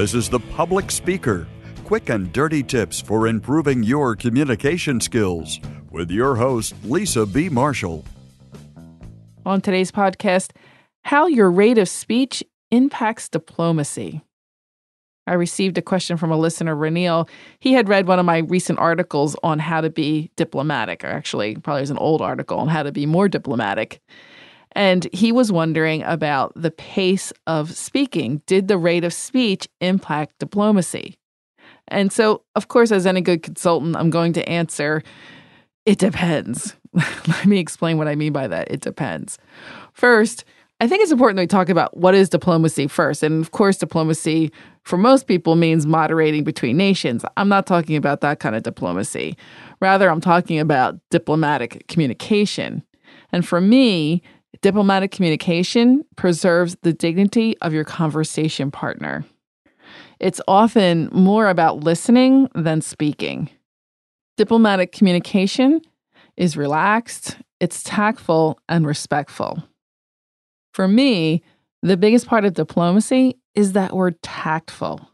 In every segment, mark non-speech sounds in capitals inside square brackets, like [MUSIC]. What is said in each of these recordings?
This is The Public Speaker quick and dirty tips for improving your communication skills with your host, Lisa B. Marshall. On today's podcast, how your rate of speech impacts diplomacy. I received a question from a listener, Ranil. He had read one of my recent articles on how to be diplomatic, or actually, probably was an old article on how to be more diplomatic. And he was wondering about the pace of speaking. Did the rate of speech impact diplomacy? And so, of course, as any good consultant, I'm going to answer it depends. [LAUGHS] Let me explain what I mean by that. It depends. First, I think it's important that we talk about what is diplomacy first. And of course, diplomacy for most people means moderating between nations. I'm not talking about that kind of diplomacy. Rather, I'm talking about diplomatic communication. And for me, diplomatic communication preserves the dignity of your conversation partner. It's often more about listening than speaking. Diplomatic communication is relaxed, it's tactful, and respectful. For me, the biggest part of diplomacy is that we're tactful,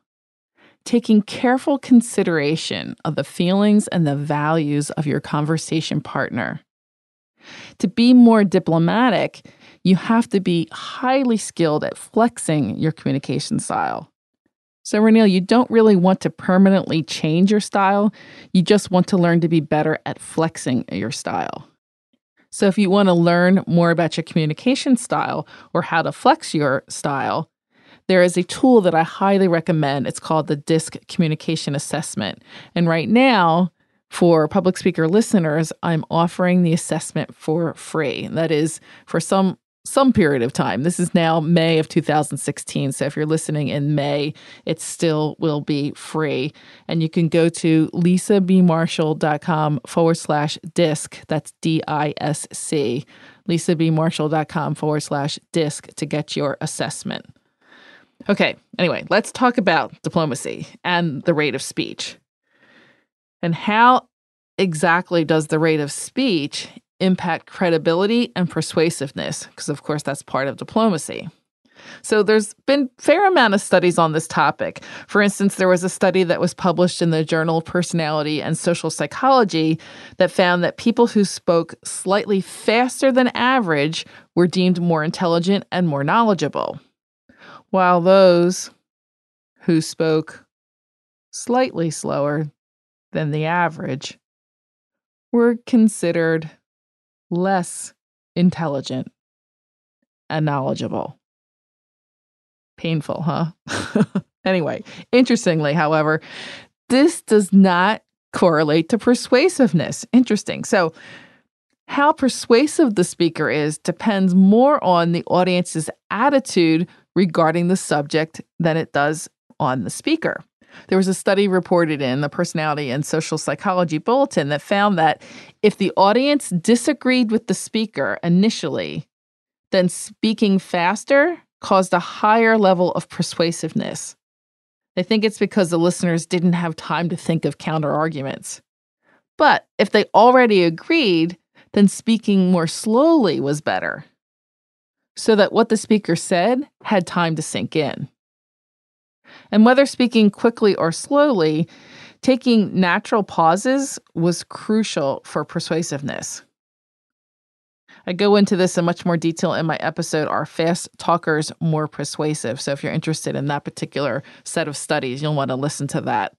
taking careful consideration of the feelings and the values of your conversation partner. To be more diplomatic, you have to be highly skilled at flexing your communication style. So, Ranil, you don't really want to permanently change your style. You just want to learn to be better at flexing your style. So, if you want to learn more about your communication style or how to flex your style, there is a tool that I highly recommend. It's called the DISC Communication Assessment. And right now, for public speaker listeners, I'm offering the assessment for free. That is for some some period of time. This is now May of 2016. So if you're listening in May, it still will be free. And you can go to lisabmarshall.com forward slash disc. That's D I S C. lisabmarshall.com forward slash disc to get your assessment. Okay, anyway, let's talk about diplomacy and the rate of speech. And how exactly does the rate of speech impact credibility and persuasiveness, because of course that's part of diplomacy. So there's been fair amount of studies on this topic. For instance, there was a study that was published in the Journal of Personality and Social Psychology that found that people who spoke slightly faster than average were deemed more intelligent and more knowledgeable, while those who spoke slightly slower than the average were considered less intelligent and knowledgeable. Painful, huh? [LAUGHS] anyway, interestingly, however, this does not correlate to persuasiveness. Interesting. So, how persuasive the speaker is depends more on the audience's attitude regarding the subject than it does on the speaker. There was a study reported in the Personality and Social Psychology Bulletin that found that if the audience disagreed with the speaker initially, then speaking faster caused a higher level of persuasiveness. They think it's because the listeners didn't have time to think of counter arguments. But if they already agreed, then speaking more slowly was better, so that what the speaker said had time to sink in. And whether speaking quickly or slowly, taking natural pauses was crucial for persuasiveness. I go into this in much more detail in my episode Are Fast Talkers More Persuasive? So if you're interested in that particular set of studies, you'll want to listen to that.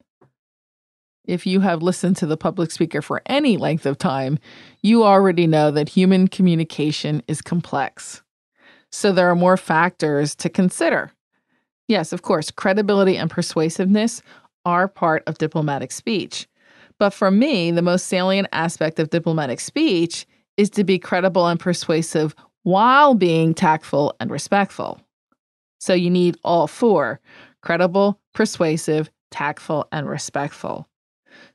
If you have listened to the public speaker for any length of time, you already know that human communication is complex. So there are more factors to consider. Yes, of course, credibility and persuasiveness are part of diplomatic speech. But for me, the most salient aspect of diplomatic speech is to be credible and persuasive while being tactful and respectful. So you need all four credible, persuasive, tactful, and respectful.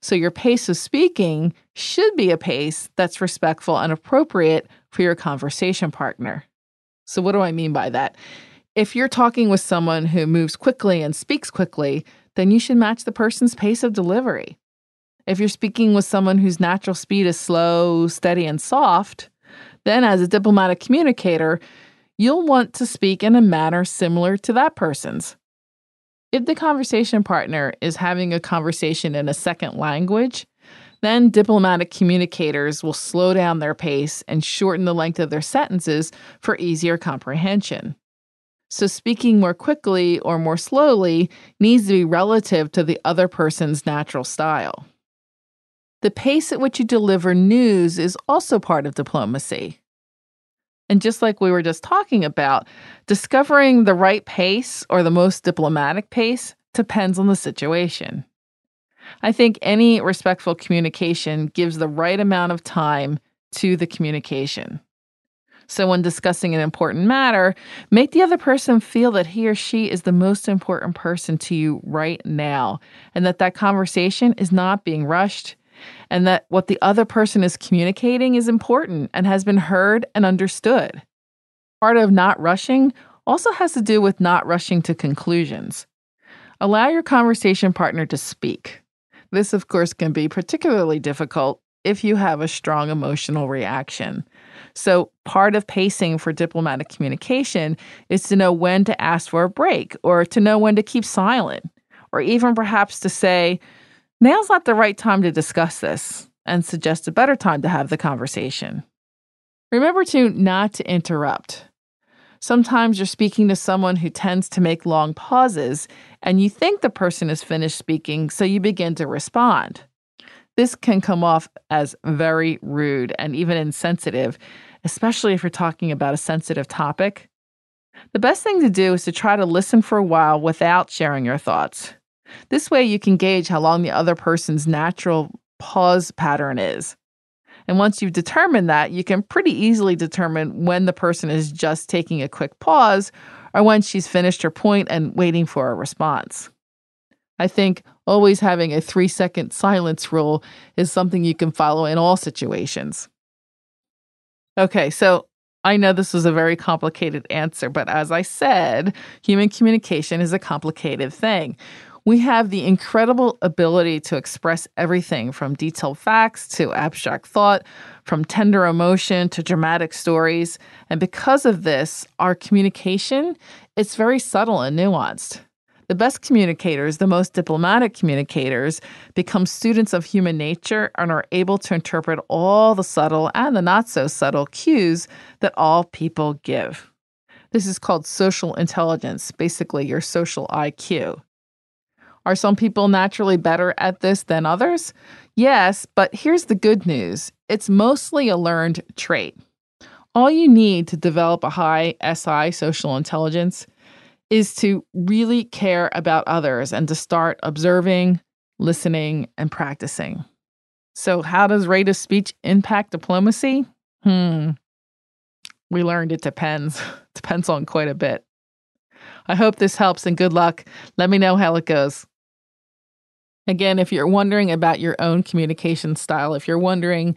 So your pace of speaking should be a pace that's respectful and appropriate for your conversation partner. So, what do I mean by that? If you're talking with someone who moves quickly and speaks quickly, then you should match the person's pace of delivery. If you're speaking with someone whose natural speed is slow, steady, and soft, then as a diplomatic communicator, you'll want to speak in a manner similar to that person's. If the conversation partner is having a conversation in a second language, then diplomatic communicators will slow down their pace and shorten the length of their sentences for easier comprehension. So, speaking more quickly or more slowly needs to be relative to the other person's natural style. The pace at which you deliver news is also part of diplomacy. And just like we were just talking about, discovering the right pace or the most diplomatic pace depends on the situation. I think any respectful communication gives the right amount of time to the communication. So, when discussing an important matter, make the other person feel that he or she is the most important person to you right now, and that that conversation is not being rushed, and that what the other person is communicating is important and has been heard and understood. Part of not rushing also has to do with not rushing to conclusions. Allow your conversation partner to speak. This, of course, can be particularly difficult if you have a strong emotional reaction. So, part of pacing for diplomatic communication is to know when to ask for a break or to know when to keep silent, or even perhaps to say, now's not the right time to discuss this, and suggest a better time to have the conversation. Remember to not to interrupt. Sometimes you're speaking to someone who tends to make long pauses, and you think the person is finished speaking, so you begin to respond. This can come off as very rude and even insensitive, especially if you're talking about a sensitive topic. The best thing to do is to try to listen for a while without sharing your thoughts. This way, you can gauge how long the other person's natural pause pattern is. And once you've determined that, you can pretty easily determine when the person is just taking a quick pause or when she's finished her point and waiting for a response. I think always having a three second silence rule is something you can follow in all situations. Okay, so I know this was a very complicated answer, but as I said, human communication is a complicated thing. We have the incredible ability to express everything from detailed facts to abstract thought, from tender emotion to dramatic stories. And because of this, our communication is very subtle and nuanced. The best communicators, the most diplomatic communicators, become students of human nature and are able to interpret all the subtle and the not so subtle cues that all people give. This is called social intelligence, basically, your social IQ. Are some people naturally better at this than others? Yes, but here's the good news it's mostly a learned trait. All you need to develop a high SI social intelligence is to really care about others and to start observing, listening, and practicing. So, how does rate of speech impact diplomacy? Hmm. We learned it depends. [LAUGHS] depends on quite a bit. I hope this helps and good luck. Let me know how it goes. Again, if you're wondering about your own communication style, if you're wondering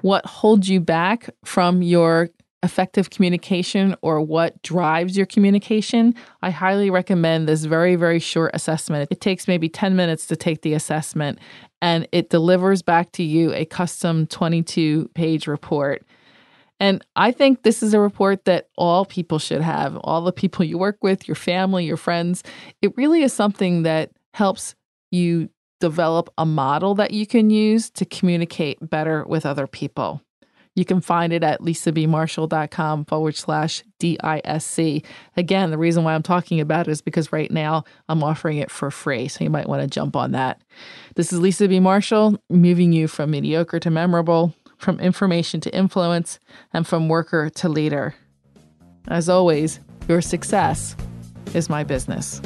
what holds you back from your effective communication or what drives your communication, I highly recommend this very, very short assessment. It takes maybe 10 minutes to take the assessment and it delivers back to you a custom 22 page report. And I think this is a report that all people should have, all the people you work with, your family, your friends. It really is something that helps you develop a model that you can use to communicate better with other people. You can find it at lisabmarshall.com forward slash DISC. Again, the reason why I'm talking about it is because right now I'm offering it for free. So you might want to jump on that. This is Lisa B. Marshall, moving you from mediocre to memorable, from information to influence, and from worker to leader. As always, your success is my business.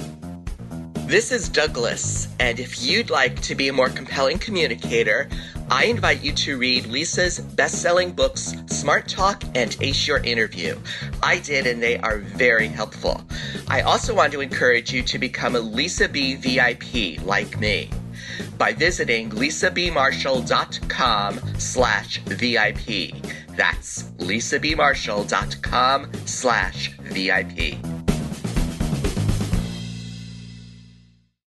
This is Douglas, and if you'd like to be a more compelling communicator, I invite you to read Lisa's best selling books, Smart Talk and Ace Your Interview. I did, and they are very helpful. I also want to encourage you to become a Lisa B VIP like me by visiting lisabmarshall.com slash VIP. That's lisabmarshall.com slash VIP.